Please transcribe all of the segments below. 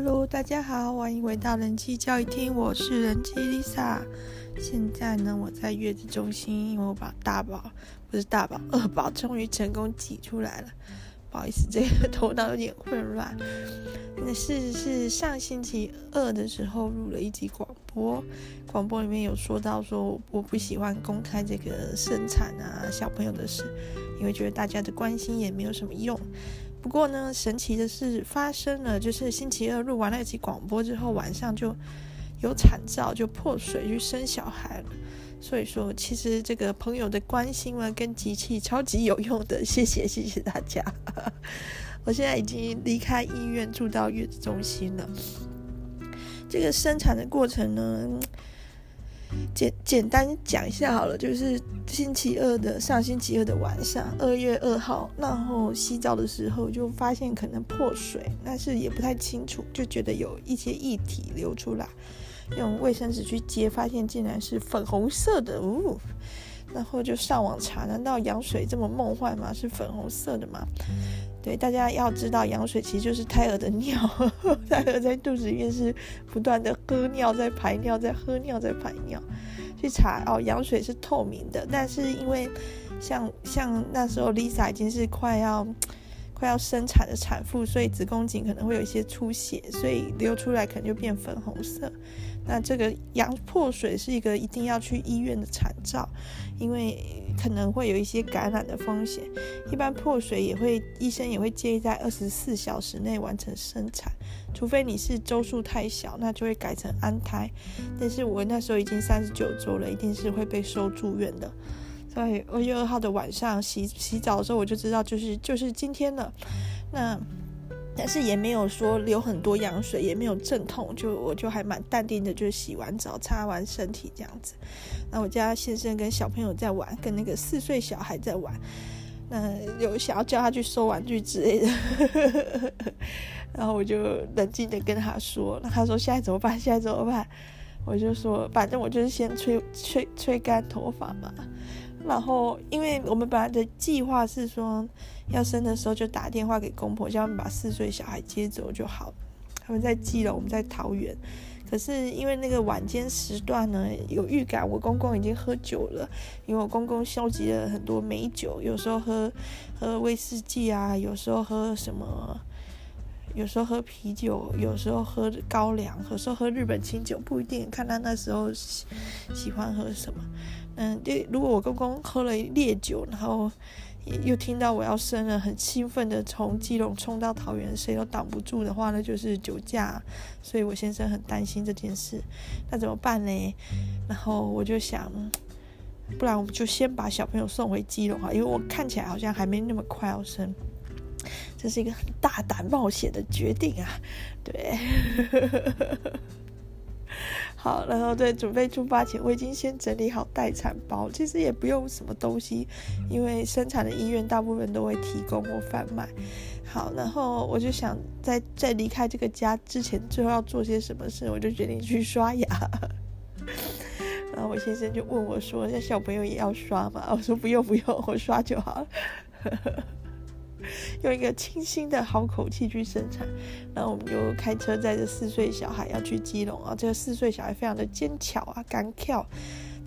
Hello，大家好，欢迎回到人妻教育厅，我是人妻 Lisa。现在呢，我在月子中心，因为我把大宝不是大宝，二宝终于成功挤出来了。不好意思，这个头脑有点混乱。那是是上星期二的时候录了一集广播，广播里面有说到说我不喜欢公开这个生产啊小朋友的事，因为觉得大家的关心也没有什么用。不过呢，神奇的事发生了，就是星期二录完那期广播之后，晚上就有产兆，就破水去生小孩了。所以说，其实这个朋友的关心呢，跟机器超级有用的，谢谢谢谢大家。我现在已经离开医院，住到月子中心了。这个生产的过程呢，简简单讲一下好了，就是星期二的上星期二的晚上，二月二号，然后洗澡的时候就发现可能破水，但是也不太清楚，就觉得有一些液体流出来，用卫生纸去接，发现竟然是粉红色的，呜，然后就上网查，难道羊水这么梦幻吗？是粉红色的吗？对，大家要知道，羊水其实就是胎儿的尿，胎儿在肚子里面是不断的喝尿，在排尿，在喝尿，在排尿。去查哦，羊水是透明的，但是因为像像那时候 Lisa 已经是快要快要生产的产妇，所以子宫颈可能会有一些出血，所以流出来可能就变粉红色。那这个羊破水是一个一定要去医院的产兆，因为可能会有一些感染的风险。一般破水也会，医生也会建议在二十四小时内完成生产，除非你是周数太小，那就会改成安胎。但是我那时候已经三十九周了，一定是会被收住院的。所以二月二号的晚上洗洗澡的时候，我就知道就是就是今天了。那。但是也没有说流很多羊水，也没有阵痛，就我就还蛮淡定的，就洗完澡、擦完身体这样子。那我家先生跟小朋友在玩，跟那个四岁小孩在玩，那有想要叫他去收玩具之类的，然后我就冷静的跟他说，那他说现在怎么办？现在怎么办？我就说反正我就是先吹吹吹干头发嘛。然后，因为我们本来的计划是说，要生的时候就打电话给公婆，叫他们把四岁小孩接走就好。他们在基隆，我们在桃园。可是因为那个晚间时段呢，有预感我公公已经喝酒了，因为我公公收集了很多美酒，有时候喝喝威士忌啊，有时候喝什么，有时候喝啤酒，有时候喝高粱，有时候喝日本清酒，不一定，看他那时候喜喜欢喝什么。嗯，对，如果我公公喝了烈酒，然后又听到我要生了，很兴奋的从基隆冲到桃园，谁都挡不住的话，那就是酒驾。所以我先生很担心这件事，那怎么办呢？然后我就想，不然我们就先把小朋友送回基隆哈，因为我看起来好像还没那么快要生，这是一个很大胆冒险的决定啊，对。好，然后在准备出发前，我已经先整理好待产包。其实也不用什么东西，因为生产的医院大部分都会提供或贩卖。好，然后我就想在在离开这个家之前，最后要做些什么事，我就决定去刷牙。然后我先生就问我说：“那小朋友也要刷吗？”我说：“不用不用，我刷就好了。”用一个清新的好口气去生产，然后我们就开车载着四岁小孩要去基隆啊。这个四岁小孩非常的坚强啊，敢跳。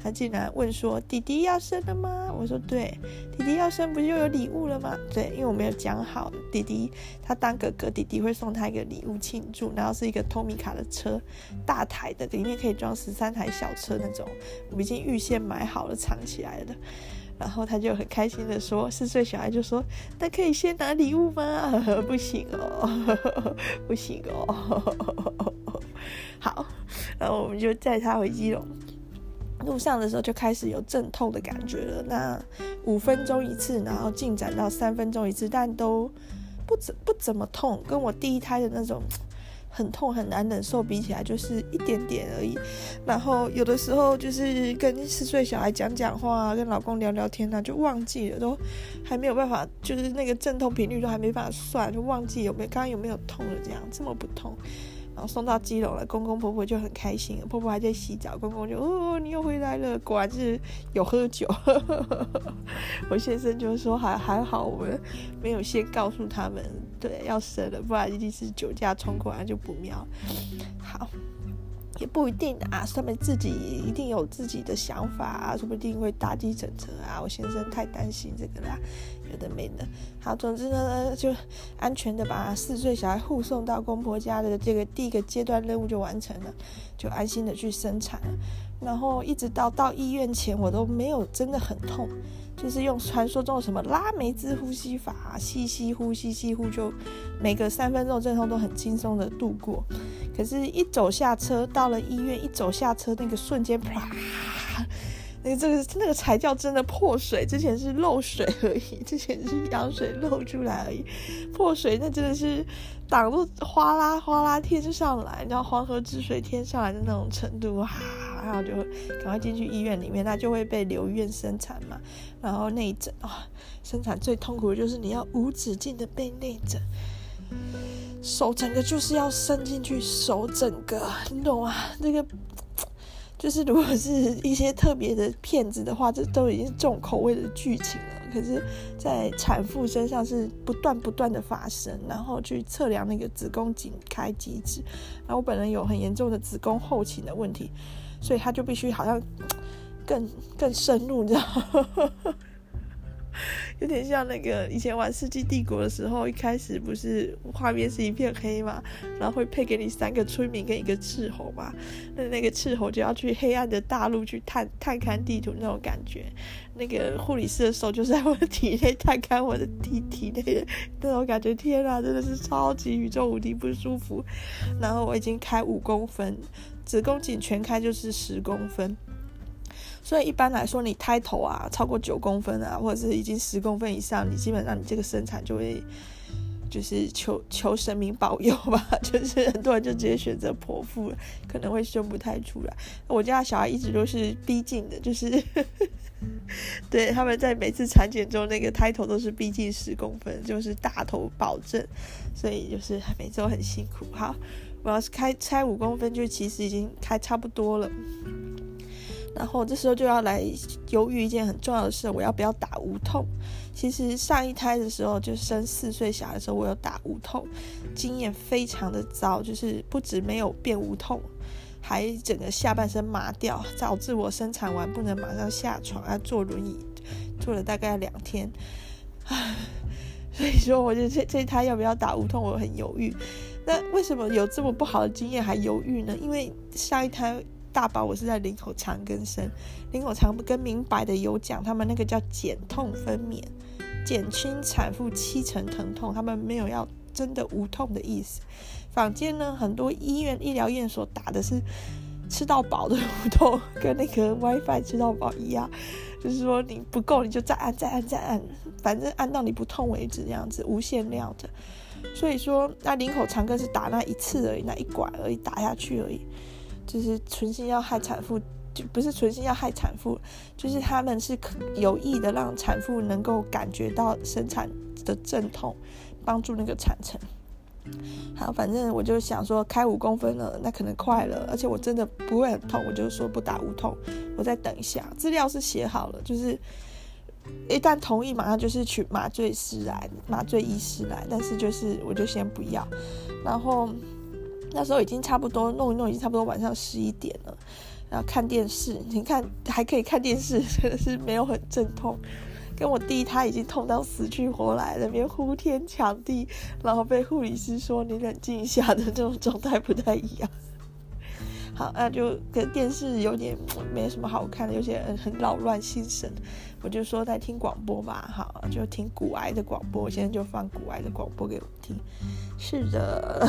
他竟然问说：“弟弟要生了吗？”我说：“对，弟弟要生，不就有礼物了吗？”对，因为我没有讲好，弟弟他当哥哥，弟弟会送他一个礼物庆祝，然后是一个托米卡的车，大台的，里面可以装十三台小车那种，我们已经预先买好了，藏起来的。然后他就很开心的说：“四岁小孩就说，那可以先拿礼物吗？不行哦，不行哦。好，然后我们就载他回基隆。路上的时候就开始有阵痛的感觉了。那五分钟一次，然后进展到三分钟一次，但都不怎不怎么痛，跟我第一胎的那种。”很痛很难忍受，比起来就是一点点而已。然后有的时候就是跟四岁小孩讲讲话，跟老公聊聊天呢，就忘记了，都还没有办法，就是那个阵痛频率都还没办法算，就忘记有没有刚刚有没有痛了这样，这么不痛。然后送到基隆了，公公婆婆就很开心，婆婆还在洗澡，公公就哦，你又回来了，果然是有喝酒。我先生就说还还好，我们没有先告诉他们，对，要生了，不然一定是酒驾冲过来就不妙。好。也不一定啊，他们自己一定有自己的想法啊，说不定会搭计程车啊。我先生太担心这个啦，有的没的。好，总之呢，就安全的把四岁小孩护送到公婆家的这个第一个阶段任务就完成了，就安心的去生产了。然后一直到到医院前，我都没有真的很痛。就是用传说中的什么拉梅兹呼吸法，吸吸呼吸，吸呼，就每个三分钟阵痛都很轻松的度过。可是，一走下车到了医院，一走下车那个瞬间，啪，那个这个那个才叫真的破水。之前是漏水而已，之前是羊水漏出来而已，破水那真的是挡住哗啦哗啦天上来，然后黄河之水天上来的那种程度啊。然后就赶快进去医院里面，那就会被留院生产嘛。然后内诊啊，生产最痛苦的就是你要无止境的被内诊，手整个就是要伸进去，手整个，你懂吗？那个就是如果是一些特别的骗子的话，这都已经是重口味的剧情了。可是，在产妇身上是不断不断的发生，然后去测量那个子宫颈开机制。然后我本人有很严重的子宫后倾的问题。所以他就必须好像 更更深入，你知道？有点像那个以前玩《世纪帝国》的时候，一开始不是画面是一片黑嘛，然后会配给你三个村民跟一个斥候嘛，那那个斥候就要去黑暗的大陆去探探勘地图那种感觉，那个护理师的手就在我的体内探勘我的体体内的那种感觉，天啊，真的是超级宇宙无敌不舒服。然后我已经开五公分。子宫颈全开就是十公分，所以一般来说，你胎头啊超过九公分啊，或者是已经十公分以上，你基本上你这个生产就会就是求求神明保佑吧，就是很多人就直接选择剖腹了，可能会生不太出来。我家小孩一直都是逼近的，就是 对他们在每次产检中那个胎头都是逼近十公分，就是大头保证，所以就是每周很辛苦。好。我要是开拆五公分，就其实已经开差不多了。然后这时候就要来犹豫一件很重要的事：我要不要打无痛？其实上一胎的时候，就生四岁小孩的时候，我有打无痛，经验非常的糟，就是不止没有变无痛，还整个下半身麻掉，导致我生产完不能马上下床，要坐轮椅，坐了大概两天。唉，所以说，我就这这胎要不要打无痛，我很犹豫。那为什么有这么不好的经验还犹豫呢？因为上一胎大包我是在林口长庚生，林口长跟明白的有讲，他们那个叫减痛分娩，减轻产妇七成疼痛，他们没有要真的无痛的意思。坊间呢，很多医院医疗院所打的是吃到饱的无痛，跟那个 WiFi 吃到饱一样，就是说你不够你就再按再按再按，反正按到你不痛为止，这样子无限量的。所以说，那领口长根是打那一次而已，那一管而已，打下去而已，就是存心要害产妇，就不是存心要害产妇，就是他们是有意的让产妇能够感觉到生产的阵痛，帮助那个产程。好，反正我就想说，开五公分了，那可能快了，而且我真的不会很痛，我就说不打无痛，我再等一下，资料是写好了，就是。一旦同意，马上就是取麻醉师来，麻醉医师来。但是就是我就先不要。然后那时候已经差不多弄一弄，已经差不多晚上十一点了。然后看电视，你看还可以看电视，真的是没有很阵痛。跟我弟他已经痛到死去活来，那边呼天抢地，然后被护理师说你冷静一下的这种状态不太一样。好，那就跟电视有点没什么好看的，有些人很扰乱心神。我就说在听广播吧，好，就听古癌的广播。我现在就放古癌的广播给我听。是的，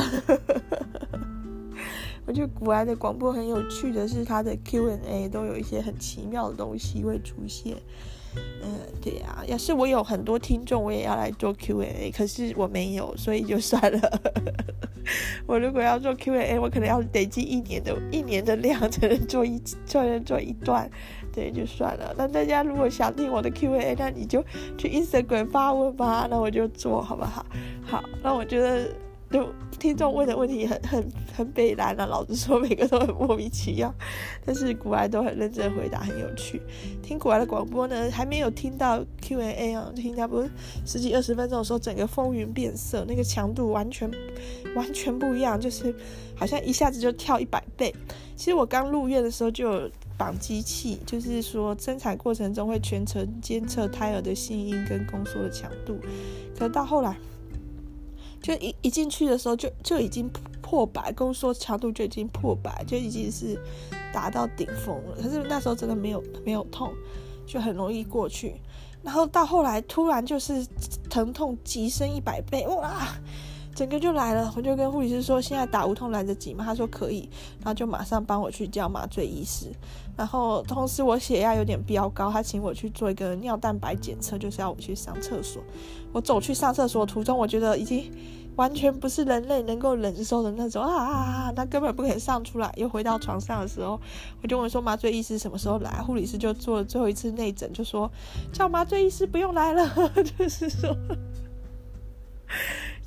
我觉得古癌的广播很有趣的是，它的 Q&A 都有一些很奇妙的东西会出现。嗯，对呀、要是我有很多听众，我也要来做 Q&A，可是我没有，所以就算了。我如果要做 Q&A，我可能要累积一年的一年的量 才能做一才能做一段。对，就算了。那大家如果想听我的 Q&A，那你就去 Instagram 发问吧，那我就做好不好？好，那我觉得就听众问的问题很很很北烂啊，老实说每个都很莫名其妙，但是古埃都很认真回答，很有趣。听古埃的广播呢，还没有听到 Q&A 啊，听差不多十几二十分钟的时候，整个风云变色，那个强度完全完全不一样，就是好像一下子就跳一百倍。其实我刚入院的时候就有绑机器，就是说生产过程中会全程监测胎儿的心音跟宫缩的强度，可到后来。就一一进去的时候就就已经破百，跟我说强度就已经破百，就已经是达到顶峰了。可是那时候真的没有没有痛，就很容易过去。然后到后来突然就是疼痛急升一百倍，哇，整个就来了。我就跟护理师说，现在打无痛来得及吗？他说可以，然后就马上帮我去叫麻醉医师。然后同时我血压有点飙高，他请我去做一个尿蛋白检测，就是要我去上厕所。我走去上厕所途中，我觉得已经完全不是人类能够忍受的那种啊啊啊！那根本不肯上出来。又回到床上的时候，我就问说麻醉医师什么时候来？护理师就做了最后一次内诊，就说叫麻醉医师不用来了，就是说。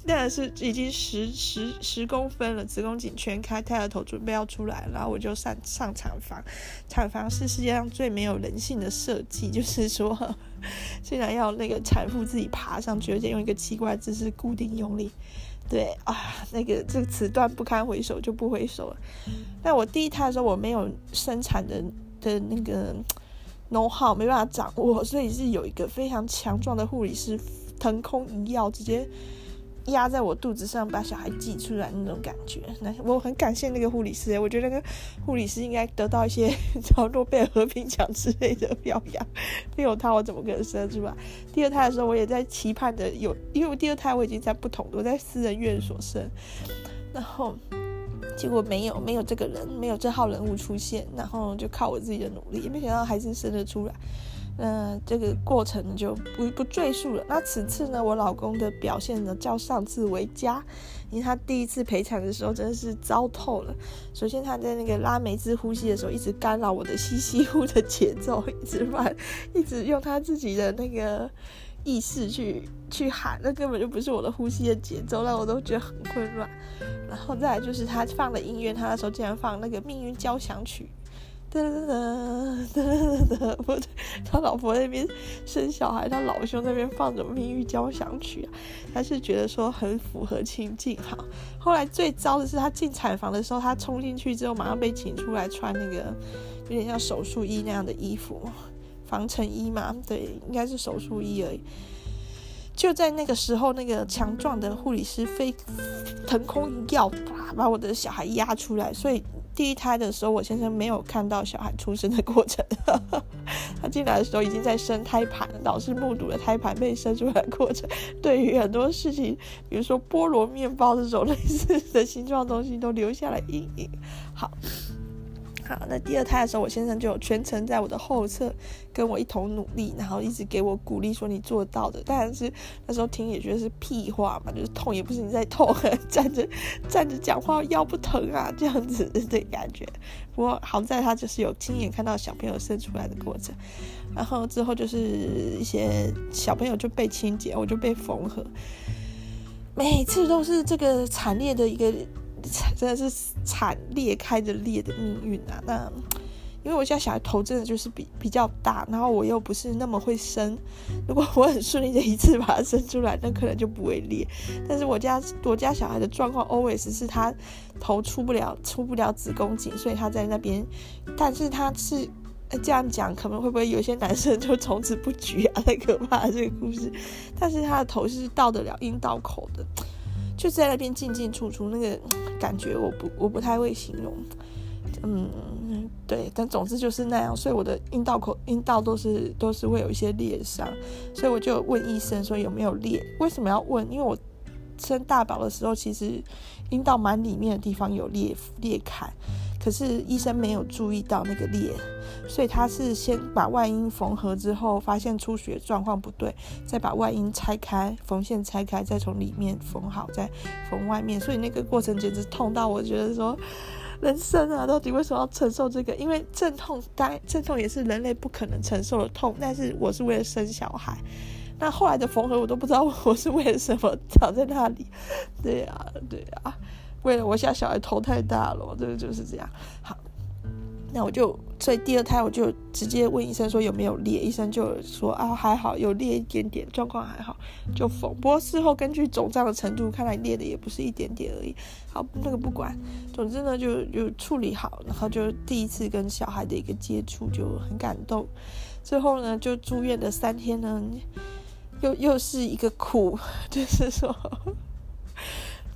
那是已经十十十公分了，子宫颈全开，胎儿头准备要出来，然后我就上上产房。产房是世界上最没有人性的设计，就是说，竟然要那个产妇自己爬上去，而且用一个奇怪姿势固定用力。对啊，那个这个此段不堪回首就不回首了。但我第一胎的时候我没有生产的的那个 know how，没办法掌握，所以是有一个非常强壮的护理师腾空一跃，直接。压在我肚子上，把小孩挤出来那种感觉，那我很感谢那个护理师，我觉得那个护理师应该得到一些 叫诺贝尔和平奖之类的表扬，没有他我怎么可能生出来？第二胎的时候我也在期盼着有，因为我第二胎我已经在不同，我在私人院所生，然后结果没有没有这个人，没有这号人物出现，然后就靠我自己的努力，也没想到还是生得出来。嗯、这个过程就不不赘述了。那此次呢，我老公的表现呢，较上次为佳，因为他第一次陪产的时候真的是糟透了。首先他在那个拉梅兹呼吸的时候，一直干扰我的吸吸呼的节奏，一直乱，一直用他自己的那个意识去去喊，那根本就不是我的呼吸的节奏，让我都觉得很混乱。然后再来就是他放的音乐，他那时候竟然放那个命运交响曲。哒哒哒哒哒哒，不对，他老婆那边生小孩，他老兄那边放着《命运交响曲》啊，他是觉得说很符合情境。哈，后来最糟的是他进产房的时候，他冲进去之后，马上被请出来穿那个有点像手术衣那样的衣服，防尘衣嘛，对，应该是手术衣而已。就在那个时候，那个强壮的护理师飞腾空一跃，把我的小孩压出来，所以。第一胎的时候，我先生没有看到小孩出生的过程。他进来的时候已经在生胎盘，老是目睹了胎盘被生出来的过程。对于很多事情，比如说菠萝面包这种类似的形状东西，都留下了阴影。好。好，那第二胎的时候，我先生就全程在我的后侧跟我一同努力，然后一直给我鼓励，说你做到的。但是那时候听也觉得是屁话嘛，就是痛也不是你在痛，站着站着讲话腰不疼啊，这样子的感觉。不过好在他就是有亲眼看到小朋友生出来的过程，然后之后就是一些小朋友就被清洁，我就被缝合，每次都是这个惨烈的一个。真的是惨裂开着裂的命运啊！那因为我家小孩头真的就是比比较大，然后我又不是那么会生。如果我很顺利的一次把它生出来，那可能就不会裂。但是我家我家小孩的状况 always 是他头出不了出不了子宫颈，所以他在那边。但是他是这样讲，可能会不会有些男生就从此不举啊？太可怕这个故事。但是他的头是到得了阴道口的。就在那边进进出出，那个感觉我不我不太会形容，嗯，对，但总之就是那样，所以我的阴道口阴道都是都是会有一些裂伤，所以我就问医生说有没有裂？为什么要问？因为我生大宝的时候，其实阴道蛮里面的地方有裂裂开。可是医生没有注意到那个裂，所以他是先把外阴缝合之后，发现出血状况不对，再把外阴拆开，缝线拆开，再从里面缝好，再缝外面。所以那个过程简直痛到我觉得说，人生啊，到底为什么要承受这个？因为阵痛，当然阵痛也是人类不可能承受的痛，但是我是为了生小孩。那后来的缝合我都不知道我是为了什么躺在那里。对啊，对啊，为了我现在小孩头太大了，这个就是这样。好。那我就，所以第二胎我就直接问医生说有没有裂，医生就说啊还好，有裂一点点，状况还好，就缝。不过事后根据肿胀的程度，看来裂的也不是一点点而已。好，那个不管，总之呢就就处理好，然后就第一次跟小孩的一个接触就很感动。最后呢就住院的三天呢，又又是一个苦，就是说。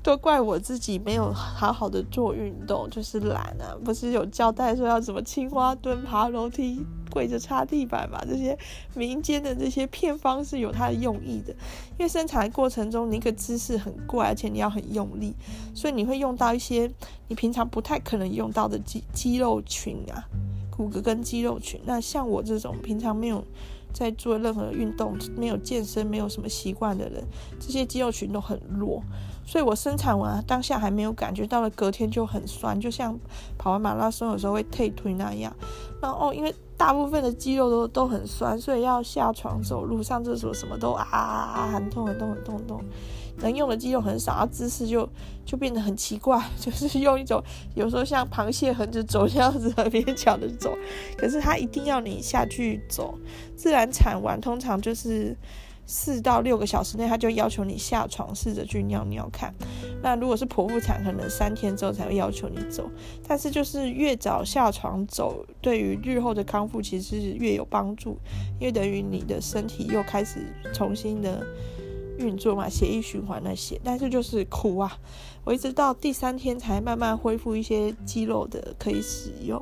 都怪我自己没有好好的做运动，就是懒啊！不是有交代说要什么青蛙蹲、爬楼梯、跪着擦地板嘛？这些民间的这些偏方是有它的用意的。因为生产过程中，你一个姿势很怪，而且你要很用力，所以你会用到一些你平常不太可能用到的肌肌肉群啊，骨骼跟肌肉群。那像我这种平常没有在做任何运动、没有健身、没有什么习惯的人，这些肌肉群都很弱。所以我生产完当下还没有感觉到了，隔天就很酸，就像跑完马拉松有时候会退退那样。然后，因为大部分的肌肉都都很酸，所以要下床走路、上厕所什么都啊啊啊很痛很痛很痛很痛。能用的肌肉很少，然后姿势就就变得很奇怪，就是用一种有时候像螃蟹横着走这样子很勉强的走。可是他一定要你下去走，自然产完通常就是。四到六个小时内，他就要求你下床，试着去尿尿看。那如果是剖腹产，可能三天之后才会要求你走。但是就是越早下床走，对于日后的康复其实是越有帮助，因为等于你的身体又开始重新的运作嘛，血液循环那些。但是就是苦啊，我一直到第三天才慢慢恢复一些肌肉的可以使用。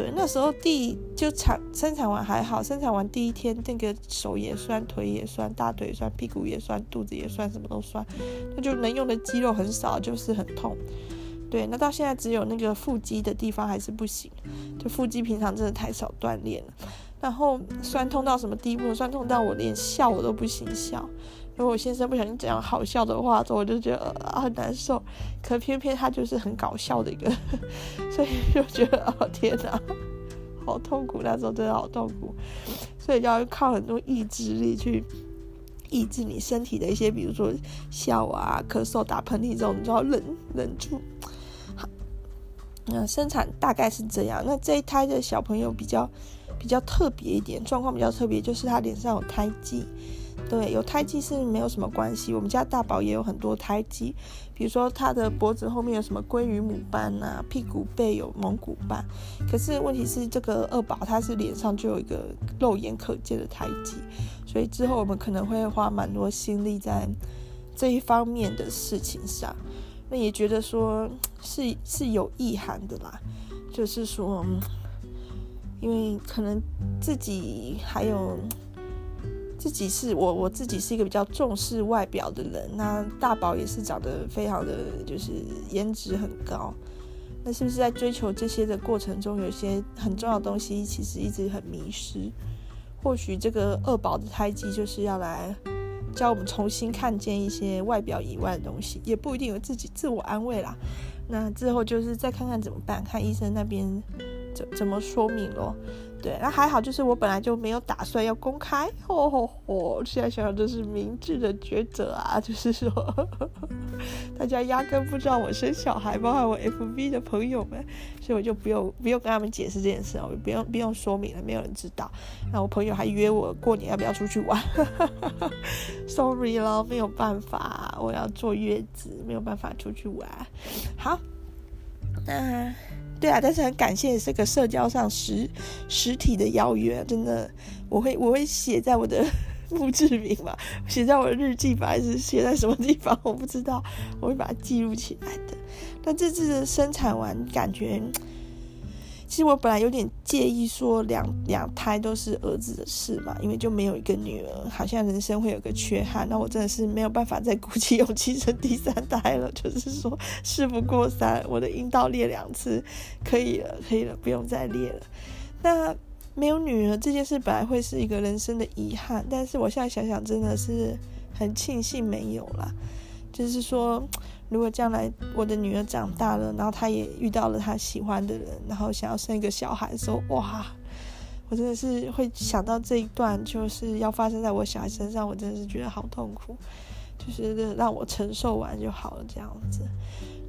对，那时候第就产生产完还好，生产完第一天那个手也酸，腿也酸，大腿酸，屁股也酸，肚子也酸，什么都酸，那就能用的肌肉很少，就是很痛。对，那到现在只有那个腹肌的地方还是不行，就腹肌平常真的太少锻炼了，然后酸痛到什么地步？酸痛到我连笑我都不行笑。如果我先生不小心讲好笑的话，我就觉得啊很难受。可偏偏他就是很搞笑的一个，所以就觉得哦天哪，好痛苦。那时候真的好痛苦，所以要靠很多意志力去抑制你身体的一些，比如说笑啊、咳嗽、打喷嚏这种，你就要忍忍住。好，那生产大概是这样。那这一胎的小朋友比较比较特别一点，状况比较特别，就是他脸上有胎记。对，有胎记是没有什么关系。我们家大宝也有很多胎记，比如说他的脖子后面有什么鲑鱼母斑啊，屁股背有蒙古斑。可是问题是，这个二宝他是脸上就有一个肉眼可见的胎记，所以之后我们可能会花蛮多心力在这一方面的事情上。那也觉得说是是有意涵的啦，就是说，因为可能自己还有。自己是我，我自己是一个比较重视外表的人。那大宝也是长得非常的就是颜值很高。那是不是在追求这些的过程中，有些很重要的东西其实一直很迷失？或许这个二宝的胎记就是要来教我们重新看见一些外表以外的东西，也不一定有自己自我安慰啦。那之后就是再看看怎么办，看医生那边怎怎么说明咯。对，那还好，就是我本来就没有打算要公开，吼吼吼！现在想想，这是明智的抉择啊，就是说，大家压根不知道我生小孩，包括我 FB 的朋友们，所以我就不用不用跟他们解释这件事，我不用不用说明了，没有人知道。那我朋友还约我过年要不要出去玩，sorry 咯，没有办法，我要坐月子，没有办法出去玩。好，那。对啊，但是很感谢这个社交上实实体的邀约，真的，我会我会写在我的墓志铭吧，写在我的日记吧，还是写在什么地方？我不知道，我会把它记录起来的。那这次生产完，感觉。其实我本来有点介意说两两胎都是儿子的事嘛，因为就没有一个女儿，好像人生会有个缺憾。那我真的是没有办法再鼓起勇气生第三胎了，就是说事不过三，我的阴道裂两次，可以了，可以了，不用再裂了。那没有女儿这件事本来会是一个人生的遗憾，但是我现在想想，真的是很庆幸没有啦，就是说。如果将来我的女儿长大了，然后她也遇到了她喜欢的人，然后想要生一个小孩的时候，哇，我真的是会想到这一段就是要发生在我小孩身上，我真的是觉得好痛苦，就是让我承受完就好了这样子。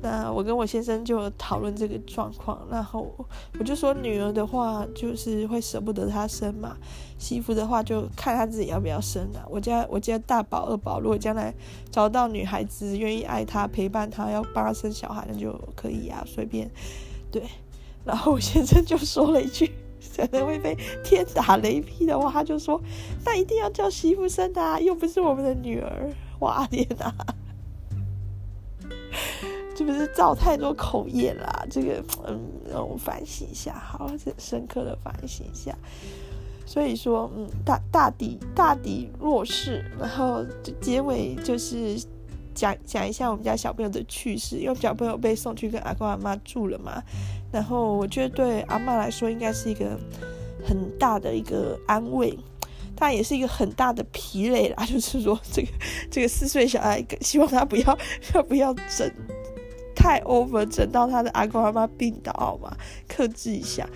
那我跟我先生就讨论这个状况，然后我就说女儿的话就是会舍不得她生嘛，媳妇的话就看她自己要不要生啊。我家我家大宝二宝如果将来找到女孩子愿意爱她陪伴她要帮她生小孩那就可以啊，随便。对，然后我先生就说了一句可能会被天打雷劈的话，他就说那一定要叫媳妇生的啊，又不是我们的女儿。哇天哪！是不是造太多口业啦、这个，嗯，让我反省一下，好，这深刻的反省一下。所以说，嗯，大大抵大抵弱势，然后结尾就是讲讲一下我们家小朋友的趣事，因为小朋友被送去跟阿公阿妈住了嘛。然后我觉得对阿妈来说，应该是一个很大的一个安慰，但也是一个很大的疲累啦。就是说，这个这个四岁小孩，希望他不要要 不要整。太 over，整到他的阿公阿妈病倒好吗？克制一下。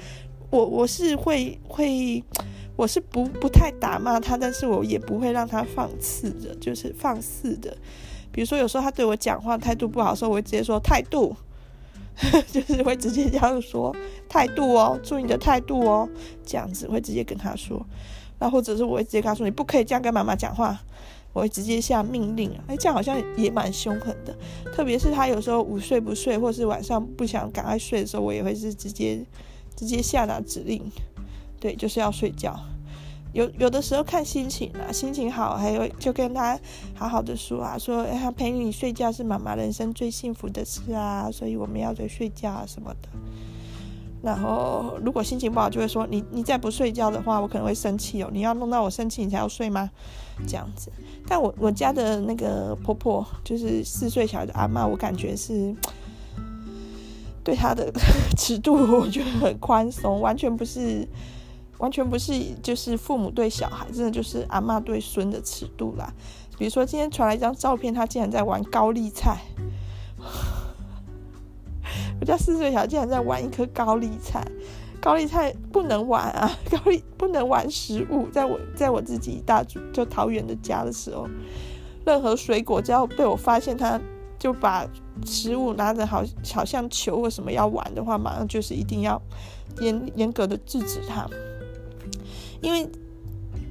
我我是会会，我是不不太打骂他，但是我也不会让他放肆的，就是放肆的。比如说有时候他对我讲话态度不好的时候，我会直接说态度，就是会直接这样说态度哦，注意你的态度哦，这样子会直接跟他说。那或者是我会直接跟他说，你不可以这样跟妈妈讲话。我会直接下命令啊！哎，这样好像也蛮凶狠的。特别是他有时候午睡不睡，或是晚上不想赶快睡的时候，我也会是直接直接下达指令。对，就是要睡觉。有有的时候看心情啊，心情好，还有就跟他好好的说啊，说他，陪你睡觉是妈妈人生最幸福的事啊，所以我们要得睡觉啊什么的。然后如果心情不好，就会说你你再不睡觉的话，我可能会生气哦。你要弄到我生气，你才要睡吗？这样子。但我我家的那个婆婆，就是四岁小孩的阿妈，我感觉是对她的 尺度，我觉得很宽松，完全不是，完全不是，就是父母对小孩，真的就是阿妈对孙的尺度啦。比如说今天传来一张照片，她竟然在玩高丽菜，我家四岁小竟然在玩一颗高丽菜。高丽菜不能玩啊！高丽不能玩食物，在我在我自己大就桃园的家的时候，任何水果只要被我发现，他就把食物拿着好好像球或什么要玩的话，马上就是一定要严严格的制止他，因为。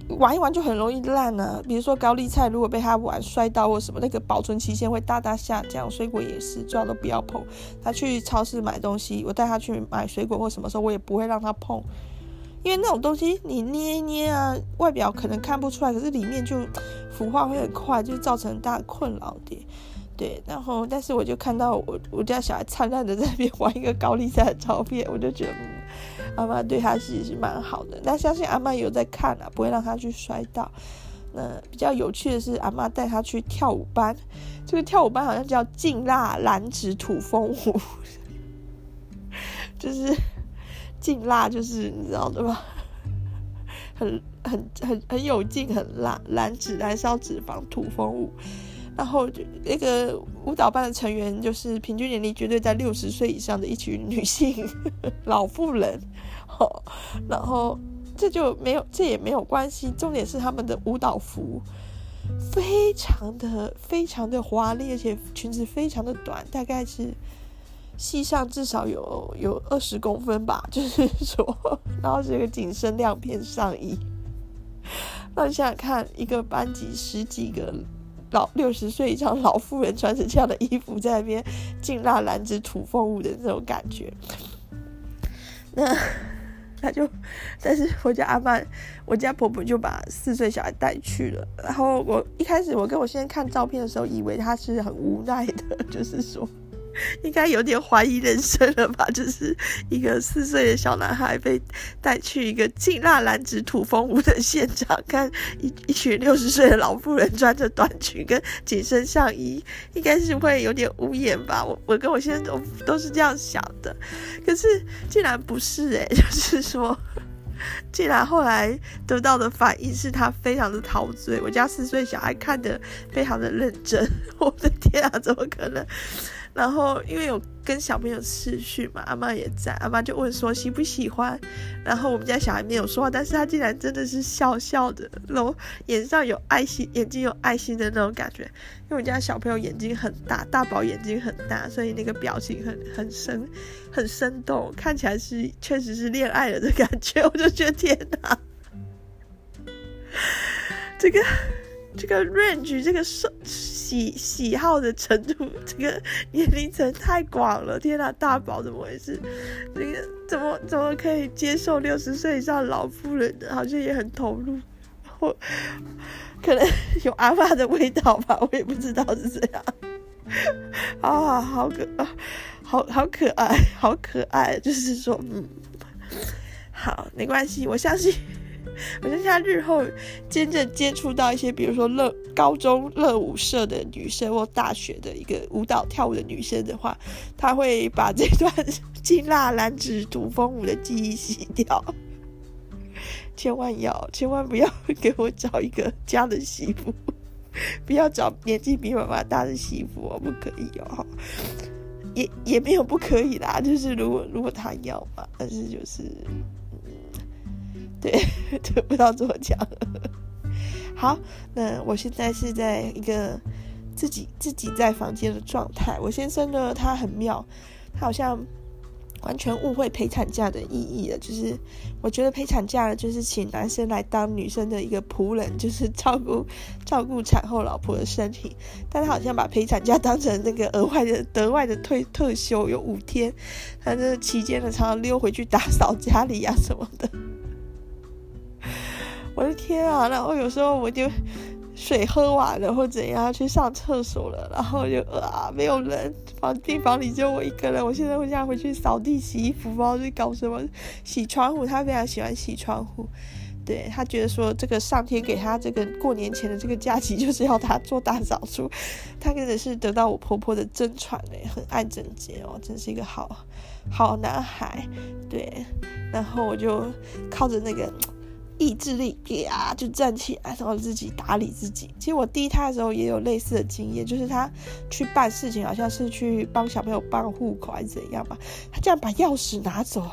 玩一玩就很容易烂呢、比如说高丽菜，如果被他玩摔到或什么，那个保存期限会大大下降。水果也是，最好都不要碰。他去超市买东西，我带他去买水果或什么时候，我也不会让他碰，因为那种东西你捏一捏啊，外表可能看不出来，可是里面就腐化会很快，就造成大困扰的。对，然后但是我就看到我我家小孩灿烂的在那边玩一个高丽菜的照片，我就觉得。阿妈对他其实是蛮好的，但相信阿妈有在看啊，不会让他去摔倒。那比较有趣的是，阿妈带他去跳舞班，这个跳舞班好像叫劲辣燃脂土风舞，就是劲辣，就是你知道的吧？很很很很有劲，很辣，燃脂燃烧脂肪土风舞。然后就那个舞蹈班的成员，就是平均年龄绝对在六十岁以上的一群女性老妇人，哦，然后这就没有，这也没有关系。重点是他们的舞蹈服非常的非常的华丽，而且裙子非常的短，大概是膝上至少有有二十公分吧，就是说，然后是一个紧身亮片上衣。那你想想看，一个班级十几个。老六十岁以上老妇人穿着这样的衣服在那边劲辣燃脂土风舞的那种感觉，那他就，但是我家阿嬷，我家婆婆就把四岁小孩带去了。然后我一开始我跟我先生看照片的时候，以为他是很无奈的，就是说。应该有点怀疑人生了吧？就是一个四岁的小男孩被带去一个劲辣男子土风舞的现场，看一一群六十岁的老妇人穿着短裙跟紧身上衣，应该是会有点无言吧？我我跟我先生都都是这样想的，可是竟然不是诶、就是说，竟然后来得到的反应是他非常的陶醉。我家四岁小孩看得非常的认真，我的天啊，怎么可能？然后因为有跟小朋友视讯嘛，阿妈也在，阿妈就问说喜不喜欢。然后我们家小孩没有说话，但是他竟然真的是笑笑的，然后眼上有爱心，眼睛有爱心的那种感觉。因为我们家小朋友眼睛很大，大宝眼睛很大，所以那个表情很很生很生动，看起来是确实是恋爱了的感觉。我就觉得天哪，这个。这个 range 这个喜喜好的程度，这个年龄层太广了。天哪，大宝怎么回事？这个怎么怎么可以接受六十岁以上老妇人的？好像也很投入，或可能有阿爸的味道吧，我也不知道是怎样。啊，好可，好好可爱，好可爱。就是说，嗯，好，没关系，我相信。我相信他日后真正接触到一些，比如说乐高中乐舞社的女生或大学的一个舞蹈跳舞的女生的话，他会把这段 金蜡蓝指土风舞的记忆洗掉。千万要，千万不要给我找一个这样的媳妇，不要找年纪比妈妈大的媳妇哦，不可以哦。也也没有不可以啦，就是如果如果他要嘛，但是就是。对，就不知道怎么讲。好，那我现在是在一个自己自己在房间的状态。我先生呢，他很妙，他好像完全误会陪产假的意义了。就是我觉得陪产假，就是请男生来当女生的一个仆人，就是照顾照顾产后老婆的身体。但他好像把陪产假当成那个额外的额外的退特休，有五天。他这期间呢，常常溜回去打扫家里呀、啊、什么的。我的天啊！然后有时候我就水喝完了或怎样去上厕所了，然后就啊没有人，房病房里就我一个人。我现在会想回去扫地、洗衣服，不知道去搞什么，洗窗户。他非常喜欢洗窗户，对，他觉得说这个上天给他这个过年前的这个假期就是要他做大扫除。他真的是得到我婆婆的真传嘞，很爱整洁哦，真是一个好好男孩。对，然后我就靠着那个。意志力呀，就站起来，然后自己打理自己。其实我第一胎的时候也有类似的经验，就是他去办事情，好像是去帮小朋友办户口还是怎样吧。他这样把钥匙拿走，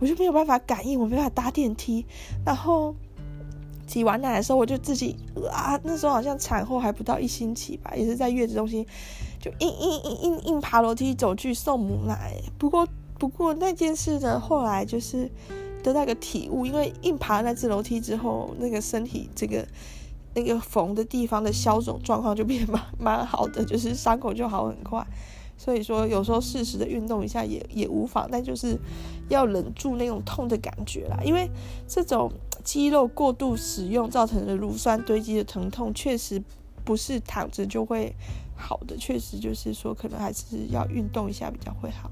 我就没有办法感应，我没办法搭电梯。然后挤完奶的时候，我就自己啊，那时候好像产后还不到一星期吧，也是在月子中心，就硬硬硬硬硬爬楼梯走去送母奶。不过不过那件事呢，后来就是。得到个体悟，因为硬爬那次楼梯之后，那个身体这个那个缝的地方的消肿状况就变蛮蛮好的，就是伤口就好很快。所以说有时候适时的运动一下也也无妨，但就是要忍住那种痛的感觉啦，因为这种肌肉过度使用造成的乳酸堆积的疼痛，确实不是躺着就会好的，确实就是说可能还是要运动一下比较会好。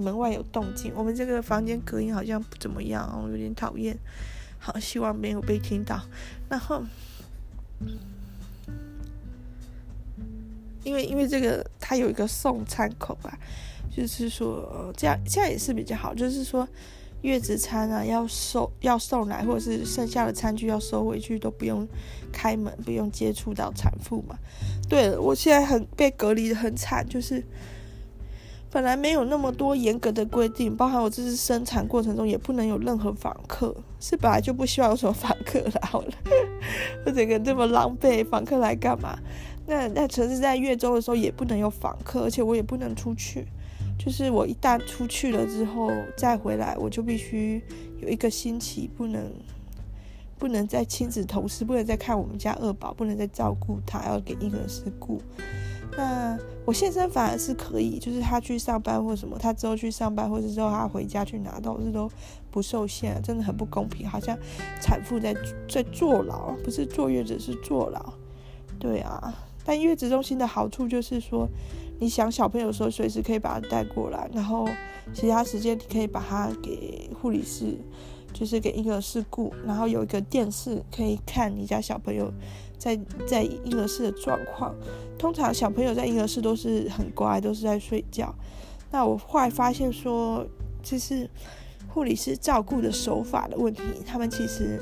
门外有动静，我们这个房间隔音好像不怎么样我，有点讨厌。好，希望没有被听到。然后，因为因为这个它有一个送餐口啊，就是说这样这样也是比较好，就是说月子餐啊要收要送来，或者是剩下的餐具要收回去都不用开门，不用接触到产妇嘛。对，我现在很被隔离的很惨，就是。本来没有那么多严格的规定，包含我这次生产过程中也不能有任何访客，是本来就不希望有什么访客来好了。我整个这么狼狈，访客来干嘛？那那城市在月中的时候也不能有访客，而且我也不能出去。就是我一旦出去了之后再回来，我就必须有一个星期不能不能再亲子同事，不能再看我们家二宝，不能再照顾他，要给婴儿室顾。那我先生反而是可以，就是他去上班或什么，他之后去上班，或者之后他回家去拿到，这都不受限，真的很不公平，好像产妇在在坐牢，不是坐月子是坐牢。对啊，但月子中心的好处就是说，你想小朋友的时候，随时可以把他带过来，然后其他时间你可以把他给护理师，就是给婴儿室顾，然后有一个电视可以看你家小朋友。在在婴儿室的状况，通常小朋友在婴儿室都是很乖，都是在睡觉。那我后来发现说，就是护理师照顾的手法的问题，他们其实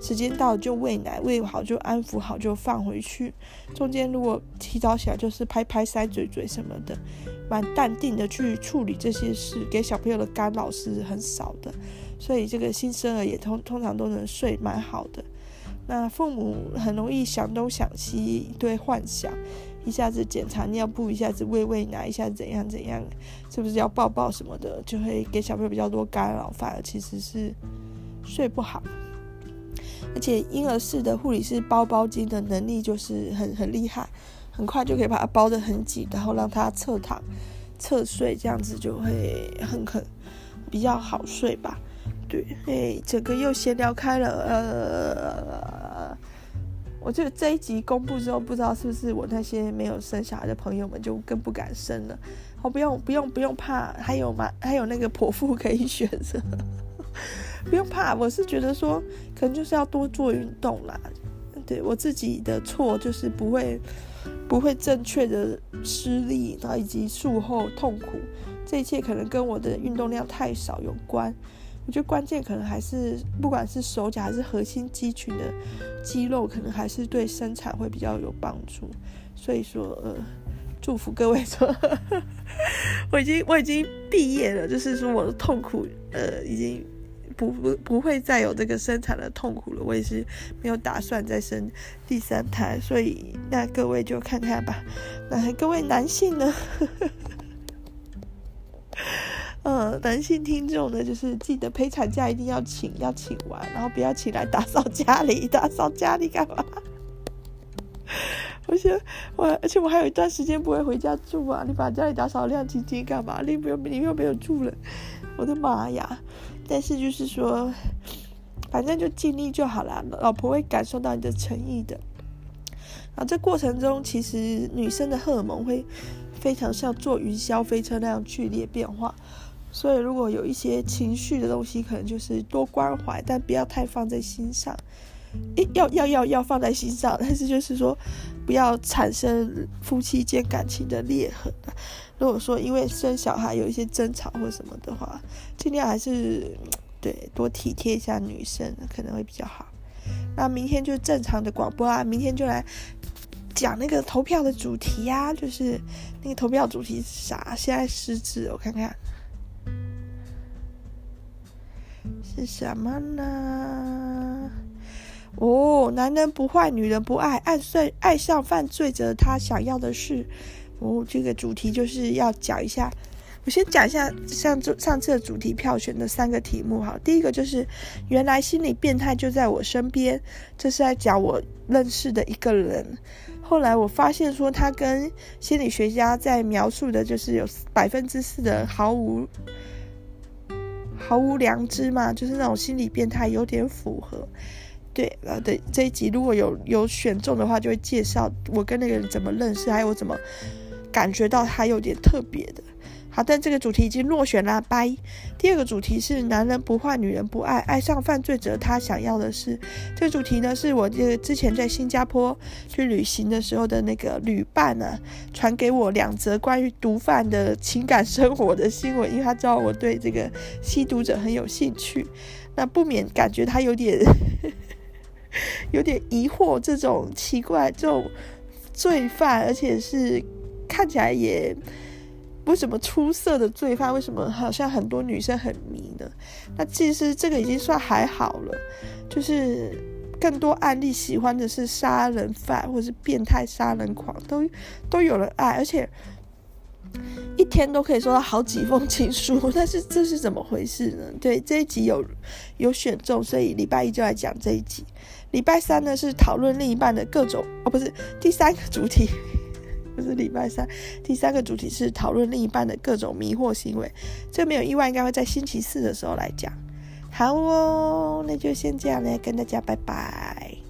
时间到就喂奶，喂好就安抚好就放回去。中间如果提早起来，就是拍拍、塞嘴嘴什么的，蛮淡定的去处理这些事，给小朋友的干扰是很少的。所以这个新生儿也通通常都能睡蛮好的。那父母很容易想东想西，一堆幻想，一下子检查尿布，一下子喂喂奶，一下子怎样怎样，是不是要抱抱什么的，就会给小朋友比较多干扰，反而其实是睡不好。而且婴儿室的护理师包包巾的能力就是很很厉害，很快就可以把它包得很紧，然后让他侧躺、侧睡，这样子就会很很比较好睡吧。对，哎，整个又闲聊开了。呃，我觉得这一集公布之后，不知道是不是我那些没有生小孩的朋友们就更不敢生了。哦，不用不用不用怕，还有吗？还有那个剖腹可以选择，不用怕。我是觉得说，可能就是要多做运动啦。对，我自己的错就是不会不会正确的施力，然后以及术后痛苦，这一切可能跟我的运动量太少有关。我觉得关键可能还是，不管是手脚还是核心肌群的肌肉，可能还是对生产会比较有帮助。所以说，呃，祝福各位说，我已经我已经毕业了，就是说我的痛苦，呃，已经不不不会再有这个生产的痛苦了。我也是没有打算再生第三胎，所以那各位就看看吧。那各位男性呢？呃，男性听众呢，就是记得陪产假一定要请，要请完，然后不要请来打扫家里，打扫家里干嘛？而且我，而且我还有一段时间不会回家住啊！你把家里打扫亮晶晶干嘛？你没有，你又没有住人，我的妈呀！但是就是说，反正就尽力就好了，老婆会感受到你的诚意的。啊，这过程中其实女生的荷尔蒙会非常像坐云霄飞车那样剧烈变化。所以，如果有一些情绪的东西，可能就是多关怀，但不要太放在心上。诶，要要要要放在心上，但是就是说，不要产生夫妻间感情的裂痕。如果说因为生小孩有一些争吵或什么的话，尽量还是对多体贴一下女生，可能会比较好。那明天就正常的广播啊，明天就来讲那个投票的主题呀、啊，就是那个投票主题是啥？现在失智，我看看。是什么呢？哦，男人不坏，女人不爱，爱上爱上犯罪者，他想要的是哦，这个主题就是要讲一下。我先讲一下上次上次的主题票选的三个题目哈。第一个就是原来心理变态就在我身边，这是在讲我认识的一个人。后来我发现说他跟心理学家在描述的就是有百分之四的毫无。毫无良知嘛，就是那种心理变态，有点符合。对，呃，对，这一集如果有有选中的话，就会介绍我跟那个人怎么认识，还有我怎么感觉到他有点特别的。好，但这个主题已经落选啦，拜。第二个主题是男人不坏，女人不爱，爱上犯罪者，他想要的是。这个主题呢，是我这个之前在新加坡去旅行的时候的那个旅伴呢，传给我两则关于毒贩的情感生活的新闻，因为他知道我对这个吸毒者很有兴趣，那不免感觉他有点 有点疑惑，这种奇怪这种罪犯，而且是看起来也。为什么出色的罪犯？为什么好像很多女生很迷呢？那其实这个已经算还好了，就是更多案例喜欢的是杀人犯或是变态杀人狂，都都有人爱，而且一天都可以收到好几封情书。但是这是怎么回事呢？对，这一集有有选中，所以礼拜一就来讲这一集。礼拜三呢是讨论另一半的各种哦，不是第三个主题。不是礼拜三，第三个主题是讨论另一半的各种迷惑行为，这没有意外，应该会在星期四的时候来讲。好哦，那就先这样嘞，跟大家拜拜。